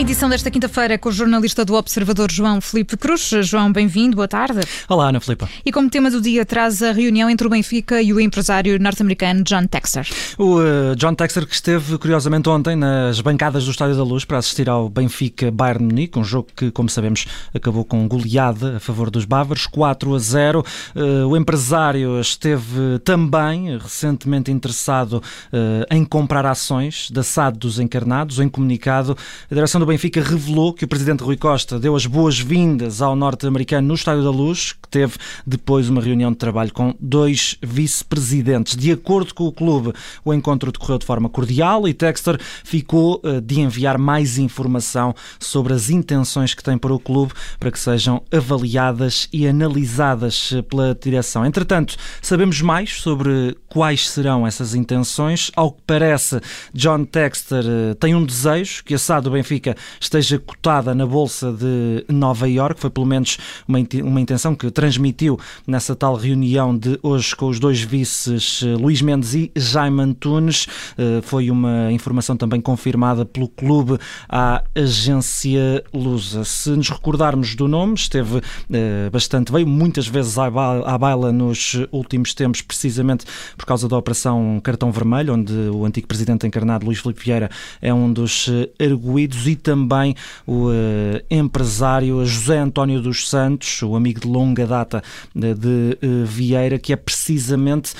edição desta quinta-feira com o jornalista do Observador João Felipe Cruz. João, bem-vindo, boa tarde. Olá, Ana Filipe. E como tema do dia traz a reunião entre o Benfica e o empresário norte-americano John Texer. O uh, John Texer que esteve, curiosamente, ontem nas bancadas do Estádio da Luz para assistir ao Benfica Bayern Munique, um jogo que, como sabemos, acabou com goleada a favor dos bávaros, 4 a 0. Uh, eh, o empresário esteve também recentemente interessado uh, em comprar ações da SAD dos encarnados. Em comunicado, a direção do Benfica revelou que o presidente Rui Costa deu as boas-vindas ao norte-americano no Estádio da Luz, que teve depois uma reunião de trabalho com dois vice-presidentes. De acordo com o clube, o encontro decorreu de forma cordial e Textor ficou eh, de enviar mais informação sobre as intenções que tem para o clube para que sejam avaliadas e analisadas eh, pela direção. Entretanto, sabemos mais sobre quais serão essas intenções. Ao que parece, John Textor eh, tem um desejo que a SAD do Benfica esteja cotada na Bolsa de Nova Iorque. Foi pelo menos uma, uma intenção que transmitiu nessa tal reunião de hoje com os dois vices eh, Luís Mendes e Jaime Antunes. Eh, foi uma informação também confirmada pelo clube à agência Lusa. Se nos recordarmos do nome, esteve eh, bastante, veio muitas vezes à baila nos últimos tempos, precisamente por causa da operação Cartão Vermelho, onde o antigo presidente encarnado Luís Filipe Vieira é um dos arguídos e também o uh, empresário José António dos Santos, o amigo de longa data de, de uh, Vieira, que é precisamente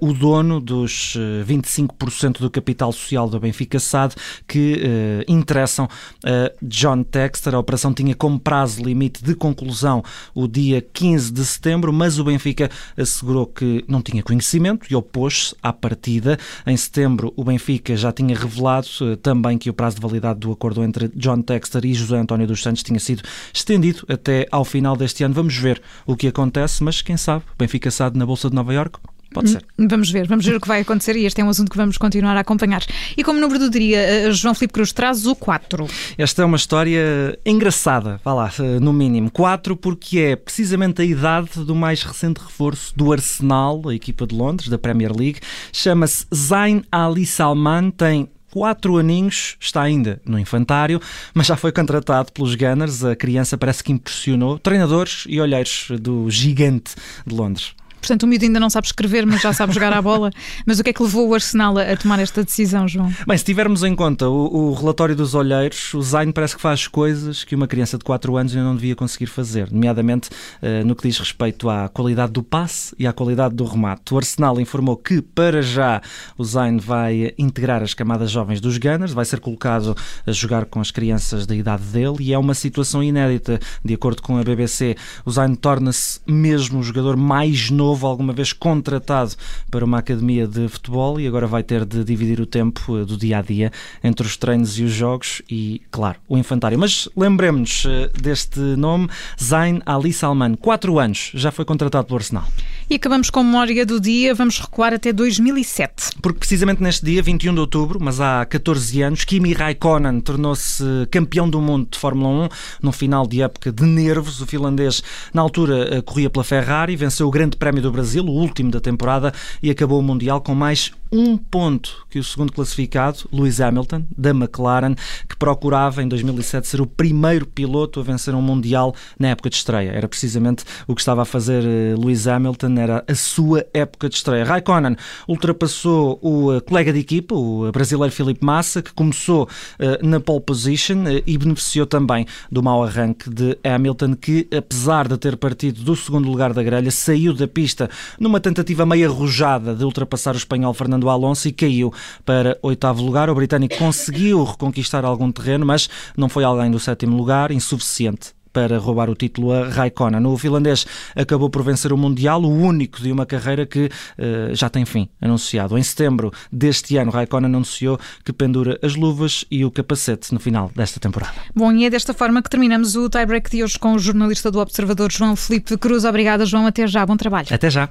o dono dos 25% do capital social da Benfica SAD que interessam a John Texter. A operação tinha como prazo limite de conclusão o dia 15 de setembro, mas o Benfica assegurou que não tinha conhecimento e opôs-se à partida. Em setembro, o Benfica já tinha revelado também que o prazo de validade do acordo entre John Texter e José António dos Santos tinha sido estendido até ao final deste ano. Vamos ver o que acontece, mas quem sabe, Benfica SAD na Bolsa de Nova Iorque Pode ser. Hum, vamos ver, vamos ver o que vai acontecer e este é um assunto que vamos continuar a acompanhar. E como número do dia, eh, João Filipe Cruz traz o 4. Esta é uma história engraçada, vá lá, eh, no mínimo. 4 porque é precisamente a idade do mais recente reforço do Arsenal, a equipa de Londres, da Premier League. Chama-se Zain Ali Salman, tem quatro aninhos, está ainda no infantário, mas já foi contratado pelos Gunners. A criança parece que impressionou treinadores e olheiros do gigante de Londres. Portanto, o miúdo ainda não sabe escrever, mas já sabe jogar à bola. Mas o que é que levou o Arsenal a, tomar esta decisão, João? Bem, se tivermos em conta o, o, relatório dos olheiros, o Zayn parece que faz coisas que uma criança de 4 anos ainda não devia conseguir fazer, nomeadamente uh, no que diz respeito à qualidade do passe e à qualidade do remate. O Arsenal informou que, para já, o Zayn vai integrar as camadas jovens dos Gunners, vai ser colocado a jogar com as crianças da idade dele e é uma situação inédita. De acordo com a BBC, o Zayn torna-se mesmo o jogador mais novo novo alguma vez contratado para uma academia de futebol e agora vai ter de dividir o tempo eh, do dia a dia entre os treinos e os jogos e, claro, o infantário. Mas lembremos-nos eh, deste nome, Zain Ali Salman, 4 anos, já foi contratado pelo Arsenal. E acabamos com a memória do dia, vamos recuar até 2007. Porque precisamente neste dia, 21 de outubro, mas há 14 anos, Kimi Raikkonen tornou-se campeão do mundo de Fórmula 1 no final de época de nervos. O finlandês, na altura, eh, corria pela Ferrari, venceu o Grande Prémio do Brasil, o último da temporada, e acabou o Mundial com mais um ponto que o segundo classificado, Lewis Hamilton, da McLaren, que procurava em 2007 ser o primeiro piloto a vencer um Mundial na época de estreia. Era precisamente o que estava a fazer eh, Lewis Hamilton, era a sua época de estreia. Raikkonen ultrapassou o eh, colega de equipa, o brasileiro Felipe Massa, que começou na pole position e beneficiou também do mau arranque de Hamilton, que apesar de ter partido do segundo lugar da grelha, saiu da pista numa tentativa meio arrojada de ultrapassar o espanhol Fernando Fernando Alonso e caiu para oitavo lugar. O britânico conseguiu reconquistar algum terreno, mas não foi alguém do sétimo lugar, insuficiente para roubar o título a Raikkonen. O finlandês acabou por vencer o Mundial, o único de uma carreira que uh, já tem fim anunciado. Em setembro deste ano, Raikkonen anunciou que pendura as luvas e o capacete no final desta temporada. Bom, e é desta forma que terminamos o tie-break de hoje com o jornalista do Observador, João Felipe Cruz. Obrigada, João. Até já. Bom trabalho. Até já.